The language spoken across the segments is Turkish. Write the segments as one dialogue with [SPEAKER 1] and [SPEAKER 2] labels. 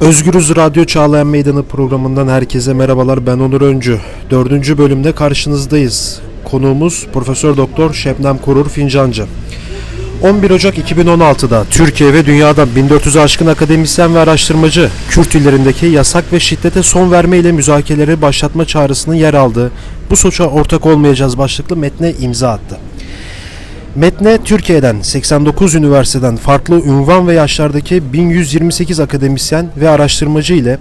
[SPEAKER 1] Özgürüz Radyo Çağlayan Meydanı programından herkese merhabalar. Ben Onur Öncü. Dördüncü bölümde karşınızdayız. Konuğumuz Profesör Doktor Şebnem Korur Fincancı. 11 Ocak 2016'da Türkiye ve dünyada 1400 aşkın akademisyen ve araştırmacı Kürt illerindeki yasak ve şiddete son verme ile müzakereleri başlatma çağrısının yer aldığı bu suça ortak olmayacağız başlıklı metne imza attı. Metne Türkiye'den 89 üniversiteden farklı ünvan ve yaşlardaki 1128 akademisyen ve araştırmacı ile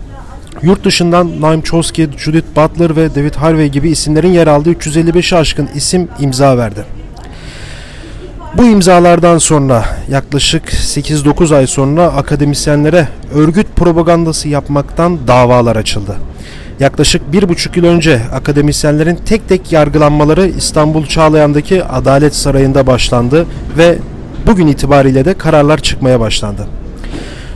[SPEAKER 1] yurt dışından Naim Chomsky, Judith Butler ve David Harvey gibi isimlerin yer aldığı 355'e aşkın isim imza verdi. Bu imzalardan sonra yaklaşık 8-9 ay sonra akademisyenlere örgüt propagandası yapmaktan davalar açıldı. Yaklaşık bir buçuk yıl önce akademisyenlerin tek tek yargılanmaları İstanbul Çağlayan'daki Adalet Sarayı'nda başlandı ve bugün itibariyle de kararlar çıkmaya başlandı.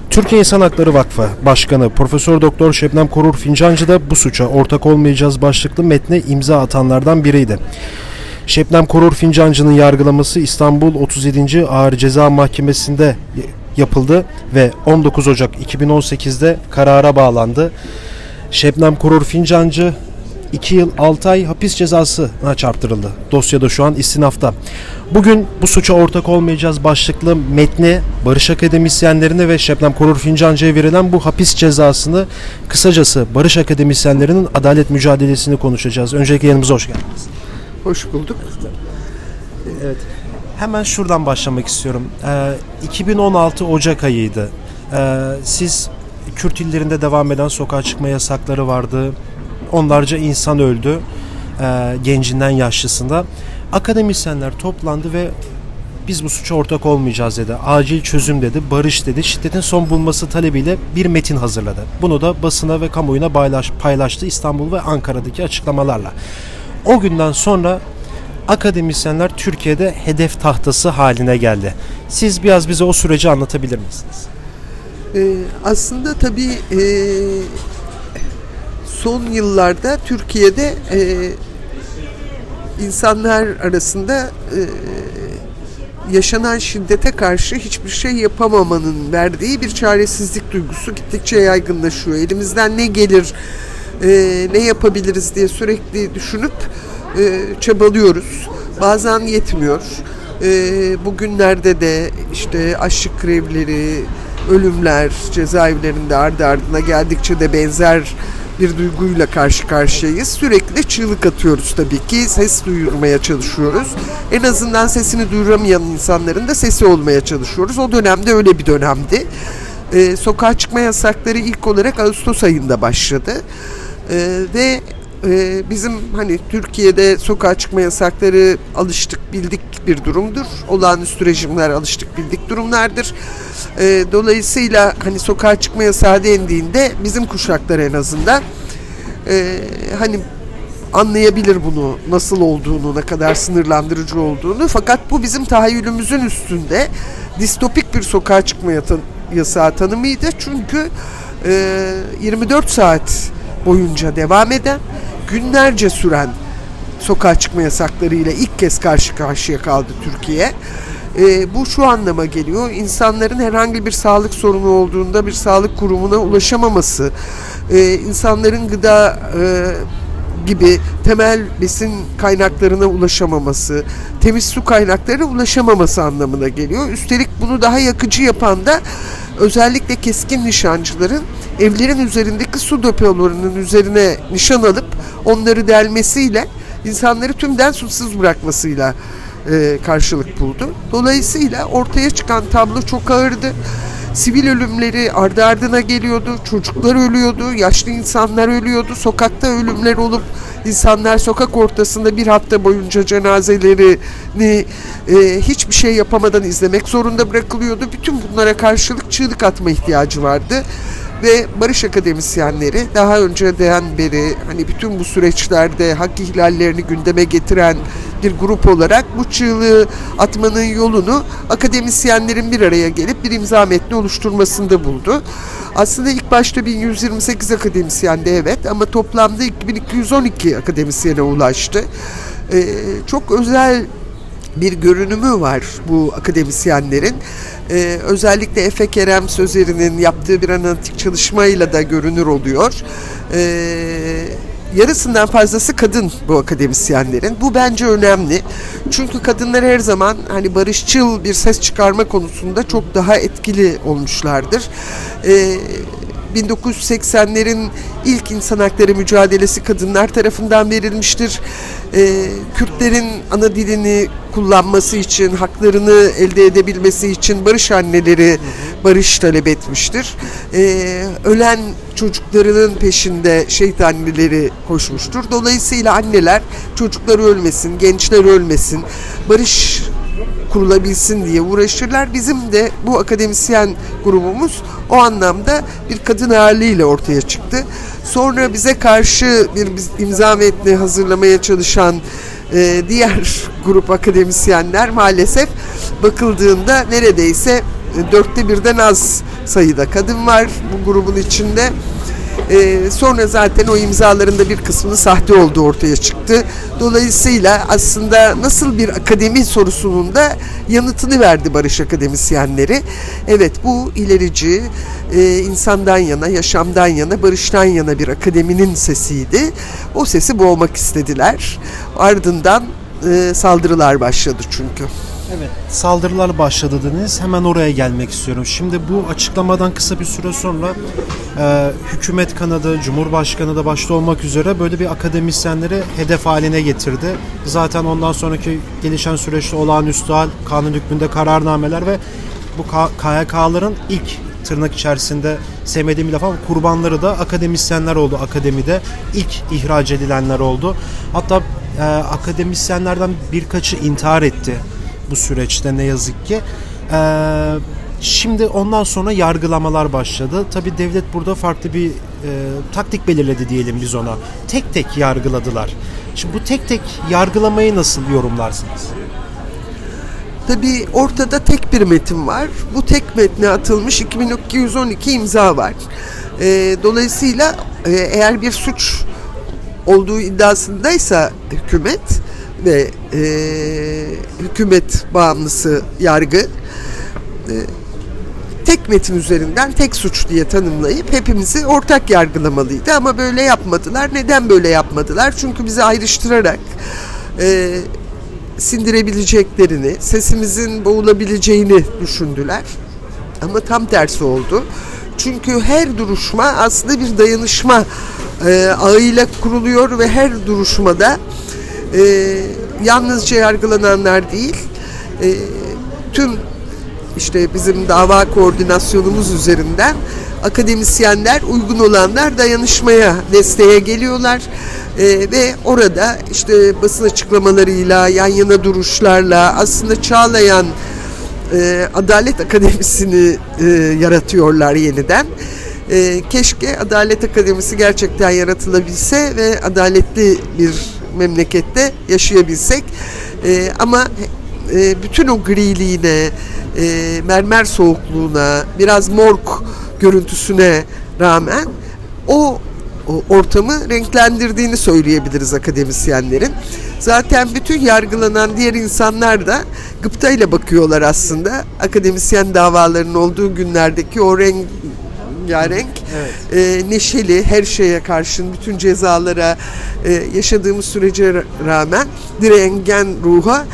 [SPEAKER 1] Türkiye İnsan Hakları Vakfı Başkanı Profesör Doktor Şebnem Korur Fincancı da bu suça ortak olmayacağız başlıklı metne imza atanlardan biriydi. Şebnem Korur Fincancı'nın yargılaması İstanbul 37. Ağır Ceza Mahkemesi'nde yapıldı ve 19 Ocak 2018'de karara bağlandı. Şebnem Korur Fincancı 2 yıl 6 ay hapis cezasına çarptırıldı. Dosyada şu an istinafta. Bugün bu suça ortak olmayacağız başlıklı metni Barış Akademisyenlerine ve Şebnem Korur Fincancı'ya verilen bu hapis cezasını kısacası Barış Akademisyenlerinin adalet mücadelesini konuşacağız. Öncelikle yanımıza hoş geldiniz.
[SPEAKER 2] Hoş bulduk.
[SPEAKER 1] Evet. Hemen şuradan başlamak istiyorum. Ee, 2016 Ocak ayıydı. Ee, siz Kürt illerinde devam eden sokağa çıkma yasakları vardı. Onlarca insan öldü. Ee, gencinden yaşlısında. Akademisyenler toplandı ve biz bu suça ortak olmayacağız dedi. Acil çözüm dedi, barış dedi, şiddetin son bulması talebiyle bir metin hazırladı. Bunu da basına ve kamuoyuna paylaş, paylaştı İstanbul ve Ankara'daki açıklamalarla. O günden sonra akademisyenler Türkiye'de hedef tahtası haline geldi. Siz biraz bize o süreci anlatabilir misiniz?
[SPEAKER 2] Ee, aslında tabii e, son yıllarda Türkiye'de e, insanlar arasında e, yaşanan şiddete karşı hiçbir şey yapamamanın verdiği bir çaresizlik duygusu gittikçe yaygınlaşıyor. Elimizden ne gelir, e, ne yapabiliriz diye sürekli düşünüp e, çabalıyoruz. Bazen yetmiyor. E, bugünlerde de işte açlık grevleri, ölümler cezaevlerinde ardı ardına geldikçe de benzer bir duyguyla karşı karşıyayız. Sürekli çığlık atıyoruz tabii ki. Ses duyurmaya çalışıyoruz. En azından sesini duyuramayan insanların da sesi olmaya çalışıyoruz. O dönemde öyle bir dönemdi. Ee, sokağa çıkma yasakları ilk olarak Ağustos ayında başladı. Ee, ve e, bizim hani Türkiye'de sokağa çıkma yasakları alıştık bildik bir durumdur. Olağanüstü rejimler alıştık bildik durumlardır. E, dolayısıyla hani sokağa çıkma yasağı dendiğinde bizim kuşaklar en azından e, hani anlayabilir bunu nasıl olduğunu, ne kadar sınırlandırıcı olduğunu. Fakat bu bizim tahayyülümüzün üstünde distopik bir sokağa çıkma yasağı tanımıydı. Çünkü e, 24 saat boyunca devam eden, günlerce süren sokağa çıkma yasaklarıyla ilk kez karşı karşıya kaldı Türkiye. E, bu şu anlama geliyor. İnsanların herhangi bir sağlık sorunu olduğunda bir sağlık kurumuna ulaşamaması, e, insanların gıda e, gibi temel besin kaynaklarına ulaşamaması, temiz su kaynaklarına ulaşamaması anlamına geliyor. Üstelik bunu daha yakıcı yapan da özellikle keskin nişancıların evlerin üzerindeki su depolarının üzerine nişan alıp onları delmesiyle insanları tümden susuz bırakmasıyla e, karşılık buldu. Dolayısıyla ortaya çıkan tablo çok ağırdı. Sivil ölümleri ardı ardına geliyordu. Çocuklar ölüyordu. Yaşlı insanlar ölüyordu. Sokakta ölümler olup insanlar sokak ortasında bir hafta boyunca cenazelerini e, hiçbir şey yapamadan izlemek zorunda bırakılıyordu. Bütün bunlara karşılık çığlık atma ihtiyacı vardı ve barış akademisyenleri daha önceden beri hani bütün bu süreçlerde hak ihlallerini gündeme getiren bir grup olarak bu çığlığı atmanın yolunu akademisyenlerin bir araya gelip bir imza metni oluşturmasında buldu. Aslında ilk başta 1128 akademisyendi evet ama toplamda 2212 akademisyene ulaştı. Ee, çok özel bir görünümü var bu akademisyenlerin. Ee, özellikle Efe Kerem Sözeri'nin yaptığı bir analitik çalışmayla da görünür oluyor. Ee, yarısından fazlası kadın bu akademisyenlerin. Bu bence önemli. Çünkü kadınlar her zaman hani barışçıl bir ses çıkarma konusunda çok daha etkili olmuşlardır. Ee, 1980'lerin ilk insan hakları mücadelesi kadınlar tarafından verilmiştir. Ee, Kürtlerin ana dilini kullanması için, haklarını elde edebilmesi için barış anneleri barış talep etmiştir. Ee, ölen çocuklarının peşinde şehit anneleri koşmuştur. Dolayısıyla anneler çocukları ölmesin, gençler ölmesin, barış kurulabilsin diye uğraşırlar. Bizim de bu akademisyen grubumuz o anlamda bir kadın ağırlığıyla ortaya çıktı. Sonra bize karşı bir imza metni hazırlamaya çalışan e, diğer grup akademisyenler maalesef bakıldığında neredeyse dörtte birden az sayıda kadın var bu grubun içinde. Ee, sonra zaten o imzalarında bir kısmının sahte olduğu ortaya çıktı. Dolayısıyla aslında nasıl bir akademi sorusunun da yanıtını verdi barış akademisyenleri. Evet bu ilerici, e, insandan yana, yaşamdan yana, barıştan yana bir akademinin sesiydi. O sesi boğmak istediler. Ardından e, saldırılar başladı çünkü.
[SPEAKER 1] Evet, saldırılar başladı dediniz. Hemen oraya gelmek istiyorum. Şimdi bu açıklamadan kısa bir süre sonra e, hükümet kanadı, Cumhurbaşkanı da başta olmak üzere böyle bir akademisyenleri hedef haline getirdi. Zaten ondan sonraki gelişen süreçte olağanüstü hal, kanun hükmünde kararnameler ve bu KYK'ların ilk tırnak içerisinde sevmediğim bir laf ama kurbanları da akademisyenler oldu akademide. ilk ihraç edilenler oldu. Hatta e, akademisyenlerden birkaçı intihar etti bu süreçte ne yazık ki. Ee, şimdi ondan sonra yargılamalar başladı. Tabi devlet burada farklı bir e, taktik belirledi diyelim biz ona. Tek tek yargıladılar. Şimdi bu tek tek yargılamayı nasıl yorumlarsınız?
[SPEAKER 2] Tabi ortada tek bir metin var. Bu tek metne atılmış 2212 imza var. E, dolayısıyla e, eğer bir suç olduğu iddiasındaysa hükümet ve e, hükümet bağımlısı yargı e, tek metin üzerinden tek suç diye tanımlayıp hepimizi ortak yargılamalıydı ama böyle yapmadılar. Neden böyle yapmadılar? Çünkü bizi ayrıştırarak e, sindirebileceklerini, sesimizin boğulabileceğini düşündüler. Ama tam tersi oldu. Çünkü her duruşma aslında bir dayanışma e, ağıyla kuruluyor ve her duruşmada e, yalnızca yargılananlar değil, e, tüm işte bizim dava koordinasyonumuz üzerinden akademisyenler, uygun olanlar dayanışmaya, desteğe geliyorlar. E, ve orada işte basın açıklamalarıyla, yan yana duruşlarla aslında Çağlayan e, Adalet Akademisi'ni e, yaratıyorlar yeniden. E, keşke Adalet Akademisi gerçekten yaratılabilse ve adaletli bir memlekette yaşayabilsek. E, ama e, bütün o griliğine, e, mermer soğukluğuna, biraz morg görüntüsüne rağmen o, o ortamı renklendirdiğini söyleyebiliriz akademisyenlerin. Zaten bütün yargılanan diğer insanlar da gıptayla bakıyorlar aslında. Akademisyen davalarının olduğu günlerdeki o renk rengarenk, evet. e, neşeli, her şeye karşın, bütün cezalara e, yaşadığımız sürece rağmen direngen ruha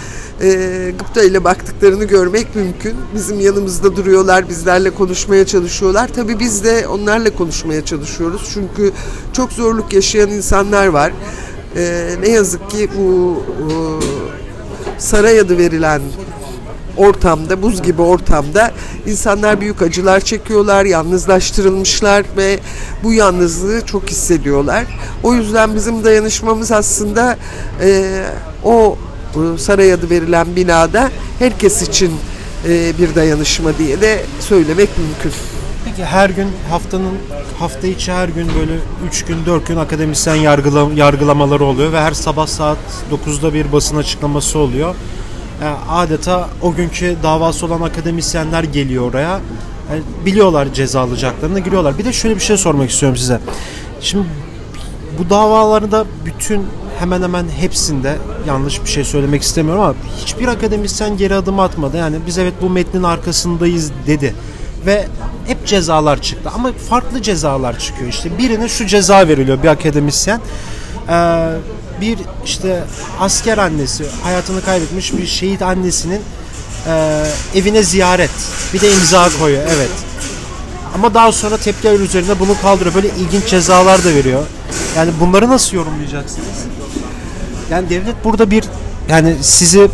[SPEAKER 2] e, gıpta ile baktıklarını görmek mümkün. Bizim yanımızda duruyorlar, bizlerle konuşmaya çalışıyorlar. Tabii biz de onlarla konuşmaya çalışıyoruz. Çünkü çok zorluk yaşayan insanlar var. E, ne yazık ki bu e, saray adı verilen ortamda, buz gibi ortamda insanlar büyük acılar çekiyorlar, yalnızlaştırılmışlar ve bu yalnızlığı çok hissediyorlar. O yüzden bizim dayanışmamız aslında e, o e, saray adı verilen binada herkes için e, bir dayanışma diye de söylemek mümkün.
[SPEAKER 1] Peki her gün haftanın hafta içi her gün böyle 3 gün 4 gün akademisyen yargıla, yargılamaları oluyor ve her sabah saat 9'da bir basın açıklaması oluyor. Yani adeta o günkü davası olan akademisyenler geliyor oraya. Yani biliyorlar ceza alacaklarını giriyorlar. Bir de şöyle bir şey sormak istiyorum size. Şimdi bu davalarda bütün hemen hemen hepsinde yanlış bir şey söylemek istemiyorum ama hiçbir akademisyen geri adım atmadı. Yani biz evet bu metnin arkasındayız dedi. Ve hep cezalar çıktı ama farklı cezalar çıkıyor işte. Birine şu ceza veriliyor bir akademisyen. Ee, bir işte asker annesi hayatını kaybetmiş bir şehit annesinin e, evine ziyaret. Bir de imza koyuyor evet. Ama daha sonra tepkiler üzerine bunu kaldırıyor. Böyle ilginç cezalar da veriyor. Yani bunları nasıl yorumlayacaksınız? Yani devlet burada bir yani sizi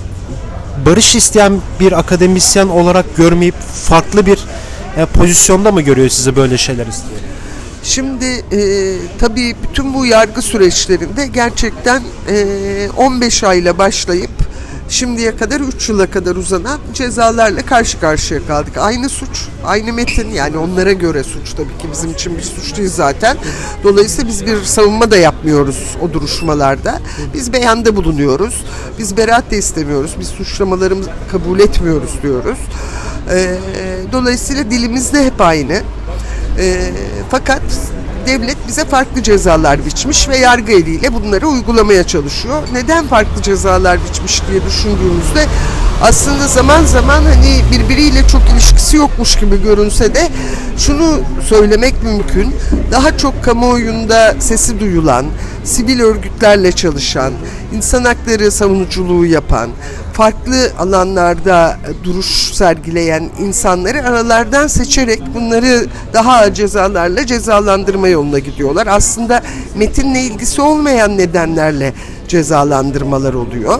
[SPEAKER 1] barış isteyen bir akademisyen olarak görmeyip farklı bir e, pozisyonda mı görüyor sizi böyle şeyler istiyor?
[SPEAKER 2] Şimdi e, tabii bütün bu yargı süreçlerinde gerçekten e, 15 ayla başlayıp şimdiye kadar 3 yıla kadar uzanan cezalarla karşı karşıya kaldık. Aynı suç, aynı metin yani onlara göre suç tabii ki bizim için bir suç değil zaten. Dolayısıyla biz bir savunma da yapmıyoruz o duruşmalarda. Biz beyanda bulunuyoruz. Biz beraat de istemiyoruz. Biz suçlamalarımızı kabul etmiyoruz diyoruz. E, dolayısıyla dilimiz de hep aynı. E, fakat devlet bize farklı cezalar biçmiş ve yargı eliyle bunları uygulamaya çalışıyor. Neden farklı cezalar biçmiş diye düşündüğümüzde aslında zaman zaman hani birbiriyle çok ilişkisi yokmuş gibi görünse de şunu söylemek mümkün. Daha çok kamuoyunda sesi duyulan, sivil örgütlerle çalışan, insan hakları savunuculuğu yapan, farklı alanlarda duruş sergileyen insanları aralardan seçerek bunları daha ağır cezalarla cezalandırma yoluna gidiyorlar. Aslında metinle ilgisi olmayan nedenlerle cezalandırmalar oluyor.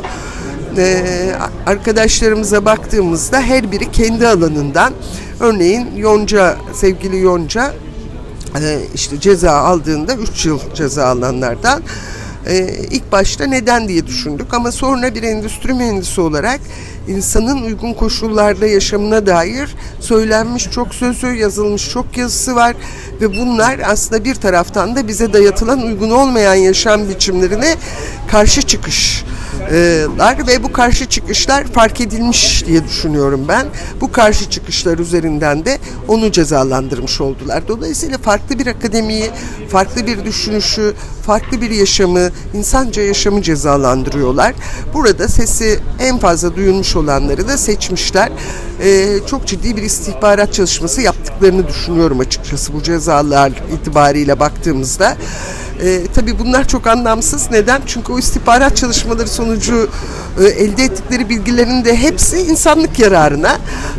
[SPEAKER 2] Ee, arkadaşlarımıza baktığımızda her biri kendi alanından örneğin Yonca, sevgili Yonca e, işte ceza aldığında 3 yıl ceza alanlardan e, ilk başta neden diye düşündük ama sonra bir endüstri mühendisi olarak insanın uygun koşullarda yaşamına dair söylenmiş çok sözü, yazılmış çok yazısı var ve bunlar aslında bir taraftan da bize dayatılan uygun olmayan yaşam biçimlerine karşı çıkış ve bu karşı çıkışlar fark edilmiş diye düşünüyorum ben. Bu karşı çıkışlar üzerinden de onu cezalandırmış oldular. Dolayısıyla farklı bir akademiyi, farklı bir düşünüşü, farklı bir yaşamı, insanca yaşamı cezalandırıyorlar. Burada sesi en fazla duyulmuş olanları da seçmişler. Ee, çok ciddi bir istihbarat çalışması yaptıklarını düşünüyorum açıkçası bu cezalar itibariyle baktığımızda. E, tabii bunlar çok anlamsız. Neden? Çünkü o istihbarat çalışmaları sonucu e, elde ettikleri bilgilerin de hepsi insanlık yararına.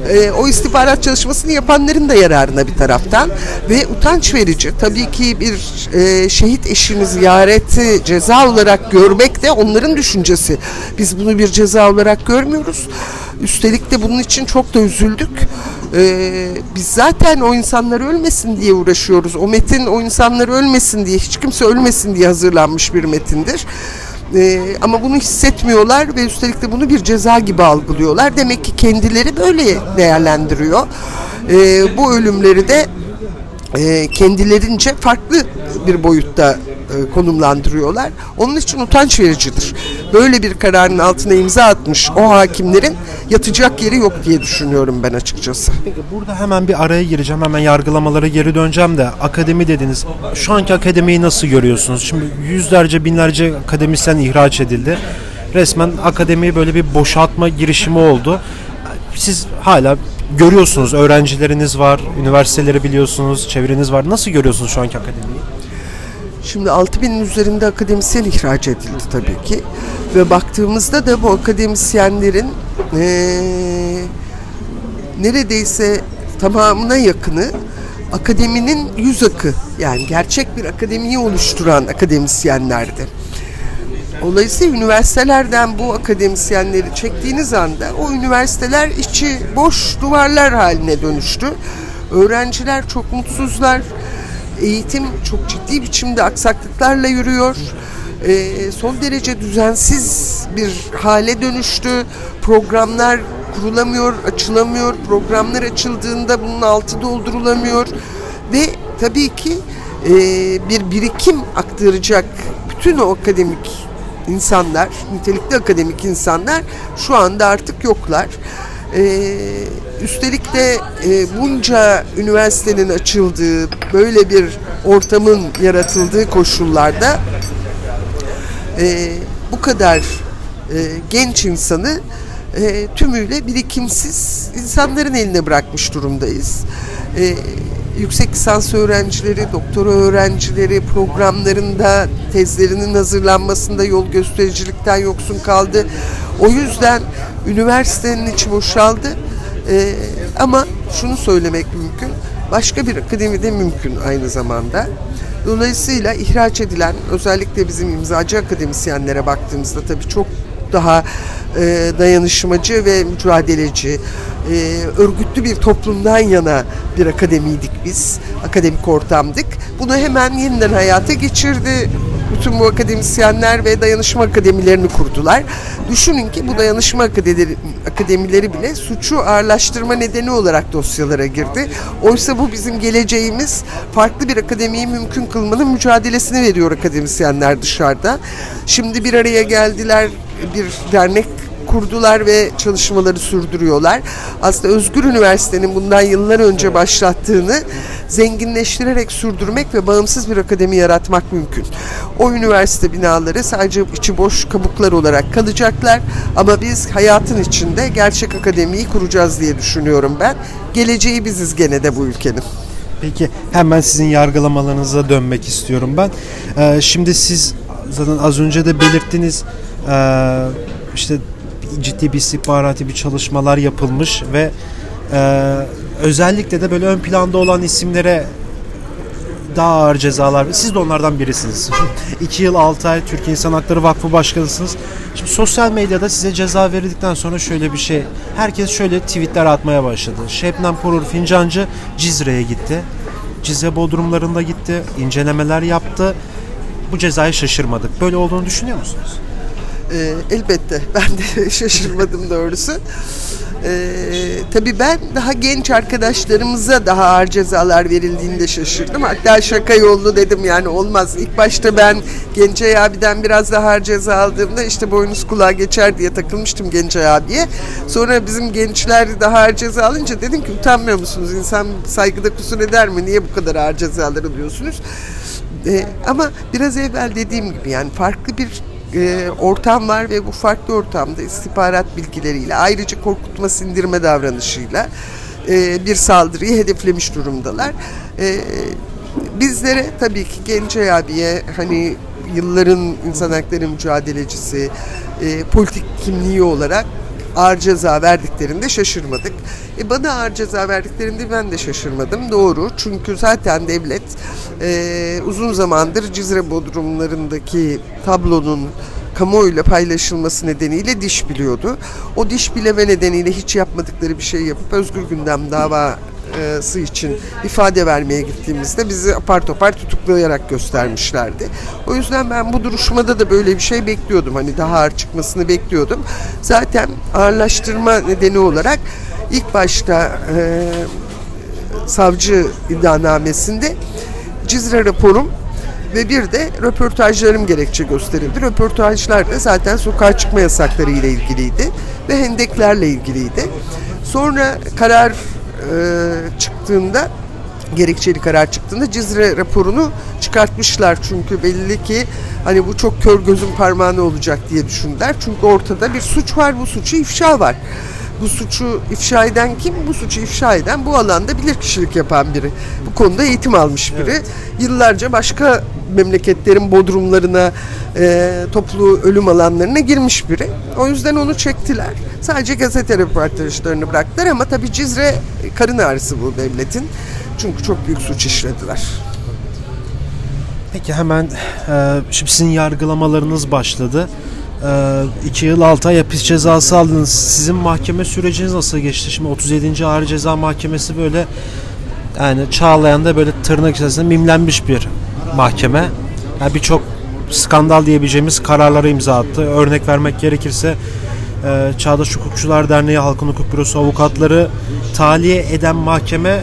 [SPEAKER 2] E, o istihbarat çalışmasını yapanların da yararına bir taraftan. Ve utanç verici. Tabii ki bir e, şehit eşini ziyareti ceza olarak görmek de onların düşüncesi. Biz bunu bir ceza olarak görmüyoruz. Üstelik de bunun için çok da üzüldük. Ee, biz zaten o insanlar ölmesin diye uğraşıyoruz. O metin o insanlar ölmesin diye, hiç kimse ölmesin diye hazırlanmış bir metindir. Ee, ama bunu hissetmiyorlar ve üstelik de bunu bir ceza gibi algılıyorlar. Demek ki kendileri böyle değerlendiriyor. Ee, bu ölümleri de e, kendilerince farklı bir boyutta konumlandırıyorlar. Onun için utanç vericidir. Böyle bir kararın altına imza atmış o hakimlerin yatacak yeri yok diye düşünüyorum ben açıkçası.
[SPEAKER 1] Peki burada hemen bir araya gireceğim. Hemen yargılamalara geri döneceğim de akademi dediniz. Şu anki akademiyi nasıl görüyorsunuz? Şimdi yüzlerce binlerce akademisyen ihraç edildi. Resmen akademiyi böyle bir boşaltma girişimi oldu. Siz hala görüyorsunuz öğrencileriniz var, üniversiteleri biliyorsunuz, çevreniz var. Nasıl görüyorsunuz şu anki akademiyi?
[SPEAKER 2] Şimdi 6000'in üzerinde akademisyen ihraç edildi tabii ki. Ve baktığımızda da bu akademisyenlerin ee, neredeyse tamamına yakını akademinin yüz akı yani gerçek bir akademiyi oluşturan akademisyenlerdi. Dolayısıyla üniversitelerden bu akademisyenleri çektiğiniz anda o üniversiteler içi boş duvarlar haline dönüştü. Öğrenciler çok mutsuzlar. Eğitim çok ciddi biçimde aksaklıklarla yürüyor. Ee, son derece düzensiz bir hale dönüştü. Programlar kurulamıyor, açılamıyor. Programlar açıldığında bunun altı doldurulamıyor. Ve tabii ki e, bir birikim aktaracak bütün o akademik insanlar, nitelikli akademik insanlar şu anda artık yoklar. Ee, üstelik de e, bunca üniversitenin açıldığı, böyle bir ortamın yaratıldığı koşullarda e, bu kadar e, genç insanı e, tümüyle birikimsiz insanların eline bırakmış durumdayız. E, yüksek lisans öğrencileri, doktora öğrencileri programlarında tezlerinin hazırlanmasında yol göstericilikten yoksun kaldı. O yüzden üniversitenin içi boşaldı. E, ama şunu söylemek mümkün, başka bir akademide mümkün aynı zamanda. Dolayısıyla ihraç edilen özellikle bizim imzacı akademisyenlere baktığımızda tabii çok daha e, dayanışmacı ve mücadeleci, e, örgütlü bir toplumdan yana bir akademiydik biz, akademik ortamdık. Bunu hemen yeniden hayata geçirdi bütün bu akademisyenler ve dayanışma akademilerini kurdular. Düşünün ki bu dayanışma akademileri, akademileri bile suçu ağırlaştırma nedeni olarak dosyalara girdi. Oysa bu bizim geleceğimiz farklı bir akademiyi mümkün kılmanın mücadelesini veriyor akademisyenler dışarıda. Şimdi bir araya geldiler, bir dernek kurdular ve çalışmaları sürdürüyorlar. Aslında Özgür Üniversite'nin bundan yıllar önce başlattığını zenginleştirerek sürdürmek ve bağımsız bir akademi yaratmak mümkün. O üniversite binaları sadece içi boş kabuklar olarak kalacaklar ama biz hayatın içinde gerçek akademiyi kuracağız diye düşünüyorum ben. Geleceği biziz gene de bu ülkenin.
[SPEAKER 1] Peki hemen sizin yargılamalarınıza dönmek istiyorum ben. Ee, şimdi siz zaten az önce de belirttiniz ee, işte ciddi bir istihbarati bir çalışmalar yapılmış ve e, özellikle de böyle ön planda olan isimlere daha ağır cezalar. Siz de onlardan birisiniz. 2 yıl 6 ay Türkiye İnsan Hakları Vakfı Başkanısınız. Şimdi sosyal medyada size ceza verildikten sonra şöyle bir şey. Herkes şöyle tweetler atmaya başladı. Şebnem Korur Fincancı Cizre'ye gitti. Cizre bodrumlarında gitti. incelemeler yaptı. Bu cezaya şaşırmadık. Böyle olduğunu düşünüyor musunuz?
[SPEAKER 2] Ee, elbette ben de şaşırmadım doğrusu. Ee, tabii ben daha genç arkadaşlarımıza daha ağır cezalar verildiğinde şaşırdım. Hatta şaka yollu dedim yani olmaz. İlk başta ben Gencay abiden biraz daha ağır ceza aldığımda işte boynuz kulağa geçer diye takılmıştım Gencay abiye. Sonra bizim gençler daha ağır ceza alınca dedim ki utanmıyor musunuz? İnsan saygıda kusur eder mi? Niye bu kadar ağır cezalar alıyorsunuz? Ee, ama biraz evvel dediğim gibi yani farklı bir e, ortam var ve bu farklı ortamda istihbarat bilgileriyle ayrıca korkutma sindirme davranışıyla e, bir saldırıyı hedeflemiş durumdalar. E, bizlere tabii ki Gencay abiye hani yılların insan hakları mücadelecisi, e, politik kimliği olarak ağır ceza verdiklerinde şaşırmadık. E bana ağır ceza verdiklerinde ben de şaşırmadım. Doğru. Çünkü zaten devlet e, uzun zamandır Cizre Bodrumlarındaki tablonun kamuoyuyla paylaşılması nedeniyle diş biliyordu. O diş bileme nedeniyle hiç yapmadıkları bir şey yapıp özgür gündem davası için ifade vermeye gittiğimizde bizi apar topar tutuklayarak göstermişlerdi. O yüzden ben bu duruşmada da böyle bir şey bekliyordum. Hani daha ağır çıkmasını bekliyordum. Zaten ağırlaştırma nedeni olarak ilk başta e, savcı iddianamesinde Cizre raporum ve bir de röportajlarım gerekçe gösterildi. Röportajlar da zaten sokağa çıkma yasakları ile ilgiliydi ve hendeklerle ilgiliydi. Sonra karar e, çıktığında gerekçeli karar çıktığında Cizre raporunu çıkartmışlar çünkü belli ki hani bu çok kör gözün parmağını olacak diye düşündüler. Çünkü ortada bir suç var bu suçu ifşa var. Bu suçu ifşa eden kim? Bu suçu ifşa eden bu alanda bilir kişilik yapan biri. Bu konuda eğitim almış biri. Evet. Yıllarca başka memleketlerin bodrumlarına, e, toplu ölüm alanlarına girmiş biri. O yüzden onu çektiler. Sadece gazete röportajlarını bıraktılar ama tabii Cizre karın ağrısı bu devletin. Çünkü çok büyük suç işlediler.
[SPEAKER 1] Peki hemen e, şimdi sizin yargılamalarınız başladı. E, iki yıl altı ay hapis cezası aldınız. Sizin mahkeme süreciniz nasıl geçti? Şimdi 37. Ağır Ceza Mahkemesi böyle yani Çağlayan'da böyle tırnak içerisinde mimlenmiş bir mahkeme. Yani birçok skandal diyebileceğimiz kararları imza attı. Örnek vermek gerekirse e, Çağdaş Hukukçular Derneği Halkın Hukuk Bürosu avukatları tahliye eden mahkeme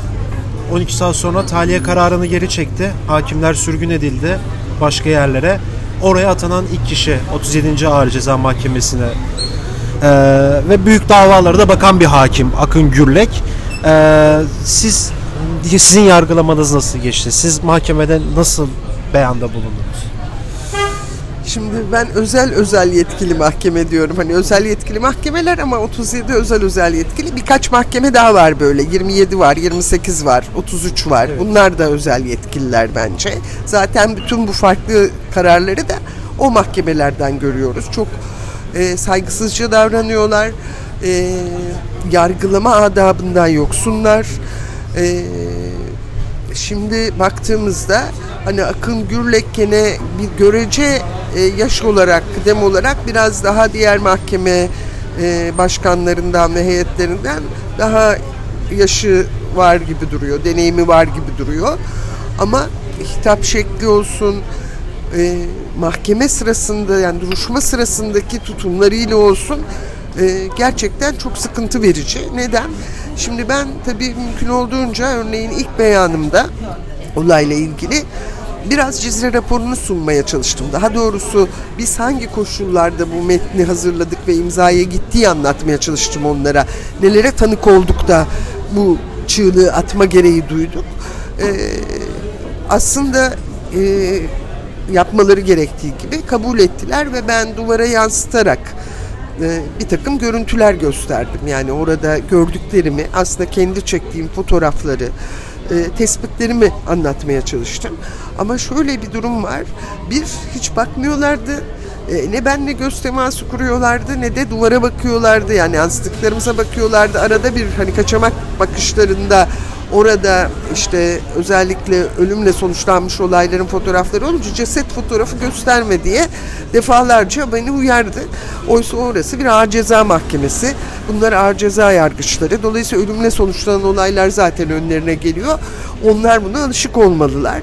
[SPEAKER 1] 12 saat sonra tahliye kararını geri çekti. Hakimler sürgün edildi başka yerlere. Oraya atanan ilk kişi 37. Ağır Ceza Mahkemesi'ne ee, ve büyük davalara da bakan bir hakim Akın Gürlek. Ee, siz sizin yargılamanız nasıl geçti? Siz mahkemede nasıl beyanda bulundunuz?
[SPEAKER 2] Şimdi ben özel özel yetkili mahkeme diyorum. Hani özel yetkili mahkemeler ama 37 özel özel yetkili. Birkaç mahkeme daha var böyle. 27 var, 28 var, 33 var. Bunlar da özel yetkililer bence. Zaten bütün bu farklı kararları da o mahkemelerden görüyoruz. Çok e, saygısızca davranıyorlar. E, yargılama adabından yoksunlar. E, şimdi baktığımızda hani Akın Gürlek gene bir görece e, yaş olarak, kıdem olarak biraz daha diğer mahkeme e, başkanlarından ve heyetlerinden daha yaşı var gibi duruyor, deneyimi var gibi duruyor. Ama hitap şekli olsun, e, mahkeme sırasında yani duruşma sırasındaki tutumlarıyla olsun e, gerçekten çok sıkıntı verici. Neden? Şimdi ben tabii mümkün olduğunca örneğin ilk beyanımda olayla ilgili biraz Cizre raporunu sunmaya çalıştım. Daha doğrusu biz hangi koşullarda bu metni hazırladık ve imzaya gittiği anlatmaya çalıştım onlara. Nelere tanık olduk da bu çığlığı atma gereği duyduk. Ee, aslında e, yapmaları gerektiği gibi kabul ettiler ve ben duvara yansıtarak bir takım görüntüler gösterdim. Yani orada gördüklerimi aslında kendi çektiğim fotoğrafları e, tespitlerimi anlatmaya çalıştım. Ama şöyle bir durum var. Bir hiç bakmıyorlardı. E, ne benle göz teması kuruyorlardı ne de duvara bakıyorlardı. Yani yansıttıklarımıza bakıyorlardı. Arada bir hani kaçamak bakışlarında orada işte özellikle ölümle sonuçlanmış olayların fotoğrafları olunca ceset fotoğrafı gösterme diye defalarca beni uyardı. Oysa orası bir ağır ceza mahkemesi. Bunlar ağır ceza yargıçları. Dolayısıyla ölümle sonuçlanan olaylar zaten önlerine geliyor. Onlar buna alışık olmalılar.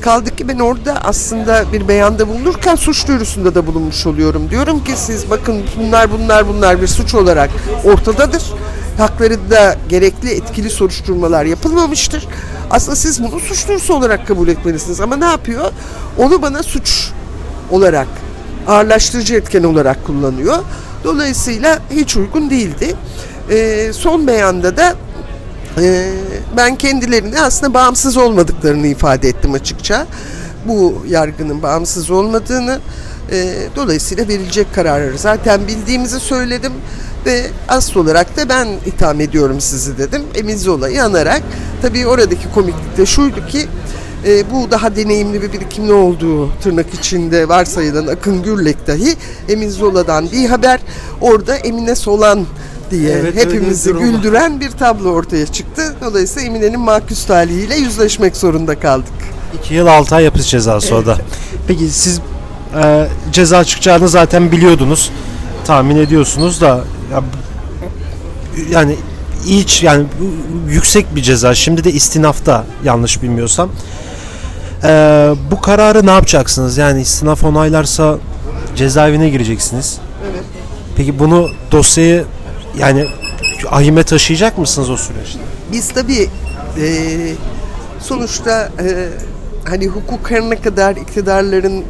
[SPEAKER 2] Kaldı ki ben orada aslında bir beyanda bulunurken suç duyurusunda da bulunmuş oluyorum. Diyorum ki siz bakın bunlar bunlar bunlar bir suç olarak ortadadır haklarında gerekli etkili soruşturmalar yapılmamıştır. Aslında siz bunu suç duyurusu olarak kabul etmelisiniz. Ama ne yapıyor? Onu bana suç olarak, ağırlaştırıcı etken olarak kullanıyor. Dolayısıyla hiç uygun değildi. Ee, son beyanda da e, ben kendilerine aslında bağımsız olmadıklarını ifade ettim açıkça. Bu yargının bağımsız olmadığını, e, dolayısıyla verilecek kararları zaten bildiğimizi söyledim ve asıl olarak da ben itham ediyorum sizi dedim. Emin Zola'yı anarak. Tabii oradaki komiklik de şuydu ki e, bu daha deneyimli bir birikimli olduğu tırnak içinde varsayılan Akın Gürlek dahi Emin Zola'dan bir haber. Orada Emine Solan diye
[SPEAKER 1] Evet,
[SPEAKER 2] hepimizi güldüren bir tablo ortaya çıktı. Dolayısıyla Emine'nin mahkus talihiyle yüzleşmek zorunda kaldık.
[SPEAKER 1] 2 yıl 6 ay hapis cezası o da. Peki siz e, ceza çıkacağını zaten biliyordunuz. Tahmin ediyorsunuz da ya, yani iç yani yüksek bir ceza. Şimdi de istinafta yanlış bilmiyorsam. E, bu kararı ne yapacaksınız? Yani istinaf onaylarsa cezaevine gireceksiniz.
[SPEAKER 2] Evet.
[SPEAKER 1] Peki bunu dosyayı yani ahime taşıyacak mısınız o süreçte?
[SPEAKER 2] Biz tabii e, sonuçta e, hani hukuk her ne kadar iktidarların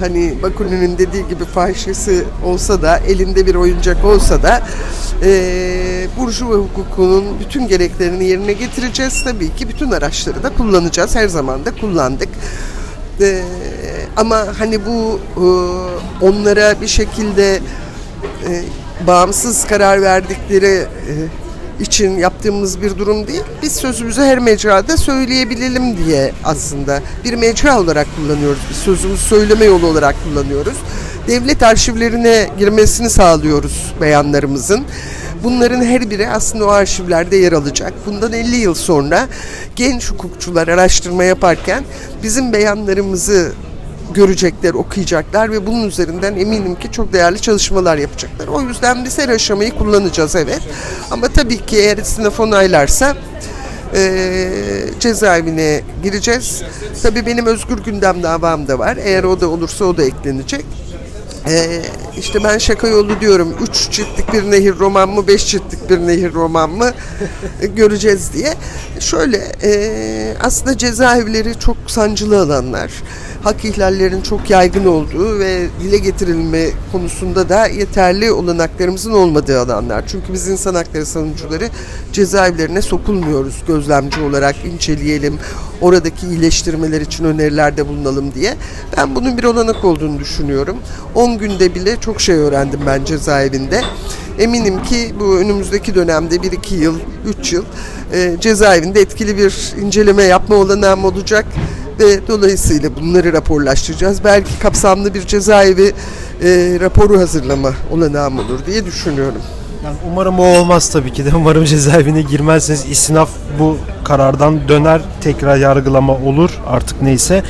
[SPEAKER 2] hani Bakunin'in dediği gibi fahişesi olsa da elinde bir oyuncak olsa da e, burjuva hukukunun bütün gereklerini yerine getireceğiz. Tabii ki bütün araçları da kullanacağız. Her zaman da kullandık. E, ama hani bu e, onlara bir şekilde e, bağımsız karar verdikleri e, için yaptığımız bir durum değil. Biz sözümüzü her mecrada söyleyebilelim diye aslında bir mecra olarak kullanıyoruz. Biz sözümüzü söyleme yolu olarak kullanıyoruz. Devlet arşivlerine girmesini sağlıyoruz beyanlarımızın. Bunların her biri aslında o arşivlerde yer alacak. Bundan 50 yıl sonra genç hukukçular araştırma yaparken bizim beyanlarımızı görecekler, okuyacaklar ve bunun üzerinden eminim ki çok değerli çalışmalar yapacaklar. O yüzden biz her aşamayı kullanacağız evet. Ama tabii ki eğer sınıf onaylarsa e, cezaevine gireceğiz. Tabii benim özgür gündem davam da var. Eğer o da olursa o da eklenecek. E, işte ben şaka yolu diyorum. Üç ciltlik bir nehir roman mı, beş ciltlik bir nehir roman mı göreceğiz diye. Şöyle e, aslında cezaevleri çok sancılı alanlar. Hak ihlallerin çok yaygın olduğu ve dile getirilme konusunda da yeterli olanaklarımızın olmadığı alanlar. Çünkü biz insan hakları savunucuları cezaevlerine sokulmuyoruz gözlemci olarak inceleyelim, oradaki iyileştirmeler için önerilerde bulunalım diye. Ben bunun bir olanak olduğunu düşünüyorum. 10 günde bile çok şey öğrendim ben cezaevinde. Eminim ki bu önümüzdeki dönemde 1-2 yıl, 3 yıl e, cezaevinde etkili bir inceleme yapma olanağım olacak ve dolayısıyla bunları raporlaştıracağız. Belki kapsamlı bir cezaevi e, raporu hazırlama olanağım olur diye düşünüyorum.
[SPEAKER 1] Yani umarım o olmaz tabii ki de. Umarım cezaevine girmezseniz istinaf bu karardan döner, tekrar yargılama olur artık neyse.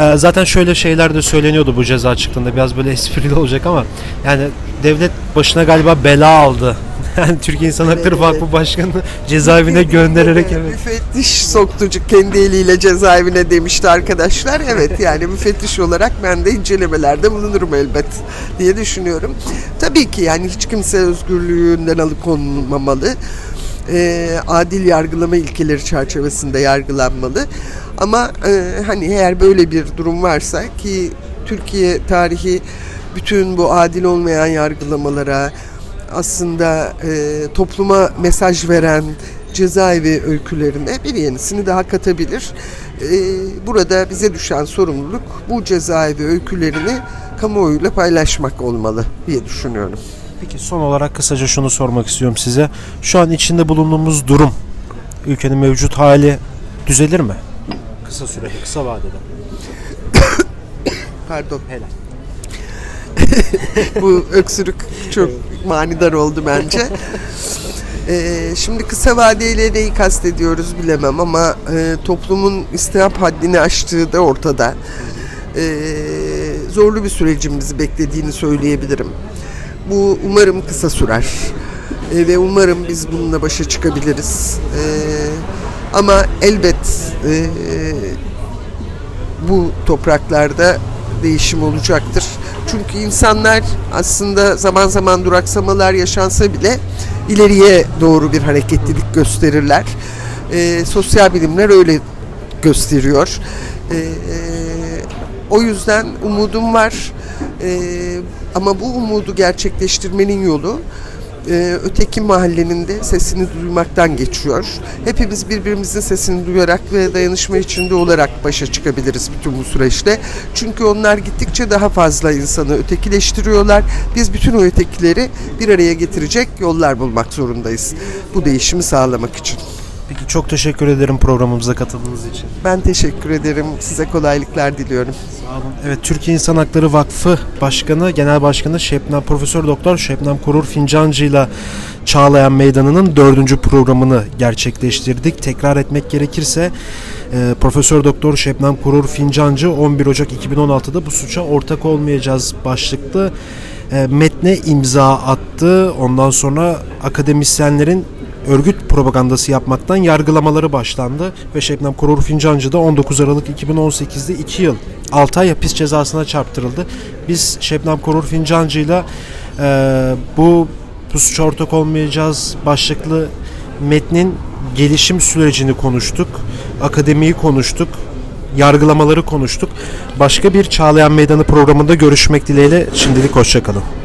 [SPEAKER 1] Ee, zaten şöyle şeyler de söyleniyordu bu ceza çıktığında biraz böyle esprili olacak ama yani devlet başına galiba bela aldı. Yani Türkiye İnsan Hakları
[SPEAKER 2] Evet.
[SPEAKER 1] Vakfı Başkanı cezaevine göndererek evet.
[SPEAKER 2] Müfettiş soktu kendi eliyle cezaevine demişti arkadaşlar. Evet yani müfettiş olarak ben de incelemelerde bulunurum elbet diye düşünüyorum. Tabii ki yani hiç kimse özgürlüğünden alıkonmamalı. Ee, adil yargılama ilkeleri çerçevesinde yargılanmalı. Ama e, hani eğer böyle bir durum varsa ki Türkiye tarihi bütün bu adil olmayan yargılamalara, aslında e, topluma mesaj veren cezaevi öykülerine bir yenisini daha katabilir. E, burada bize düşen sorumluluk bu cezaevi öykülerini kamuoyuyla paylaşmak olmalı diye düşünüyorum.
[SPEAKER 1] Peki son olarak kısaca şunu sormak istiyorum size. Şu an içinde bulunduğumuz durum, ülkenin mevcut hali düzelir mi? Kısa sürede, kısa vadede.
[SPEAKER 2] Pardon.
[SPEAKER 1] Helal.
[SPEAKER 2] bu öksürük çok manidar oldu bence. Ee, şimdi kısa vadeyle neyi kastediyoruz bilemem ama e, toplumun istihap haddini aştığı da ortada. Ee, zorlu bir sürecin bizi beklediğini söyleyebilirim. Bu umarım kısa sürer. Ee, ve umarım biz bununla başa çıkabiliriz. Ee, ama elbet e, bu topraklarda değişim olacaktır. Çünkü insanlar aslında zaman zaman duraksamalar yaşansa bile ileriye doğru bir hareketlilik gösterirler. Ee, sosyal bilimler öyle gösteriyor. Ee, o yüzden umudum var. Ee, ama bu umudu gerçekleştirmenin yolu e, öteki mahallenin de sesini duymaktan geçiyor. Hepimiz birbirimizin sesini duyarak ve dayanışma içinde olarak başa çıkabiliriz bütün bu süreçte. Çünkü onlar gittikçe daha fazla insanı ötekileştiriyorlar. Biz bütün o ötekileri bir araya getirecek yollar bulmak zorundayız. Bu değişimi sağlamak için.
[SPEAKER 1] Çok teşekkür ederim programımıza katıldığınız için.
[SPEAKER 2] Ben teşekkür ederim. Size kolaylıklar diliyorum.
[SPEAKER 1] Sağ olun. Evet Türkiye İnsan Hakları Vakfı Başkanı, Genel Başkanı Şebnem Profesör Doktor Şebnem Korur Fincancı ile Çağlayan Meydanı'nın dördüncü programını gerçekleştirdik. Tekrar etmek gerekirse e, Profesör Doktor Şebnem Korur Fincancı 11 Ocak 2016'da bu suça ortak olmayacağız başlıklı e, metne imza attı. Ondan sonra akademisyenlerin örgüt propagandası yapmaktan yargılamaları başlandı ve Şebnem Korur Fincancı da 19 Aralık 2018'de 2 yıl 6 ay hapis cezasına çarptırıldı. Biz Şebnem Korur Fincancı'yla e, bu suça ortak olmayacağız başlıklı metnin gelişim sürecini konuştuk. Akademiyi konuştuk. Yargılamaları konuştuk. Başka bir Çağlayan Meydanı programında görüşmek dileğiyle şimdilik hoşçakalın.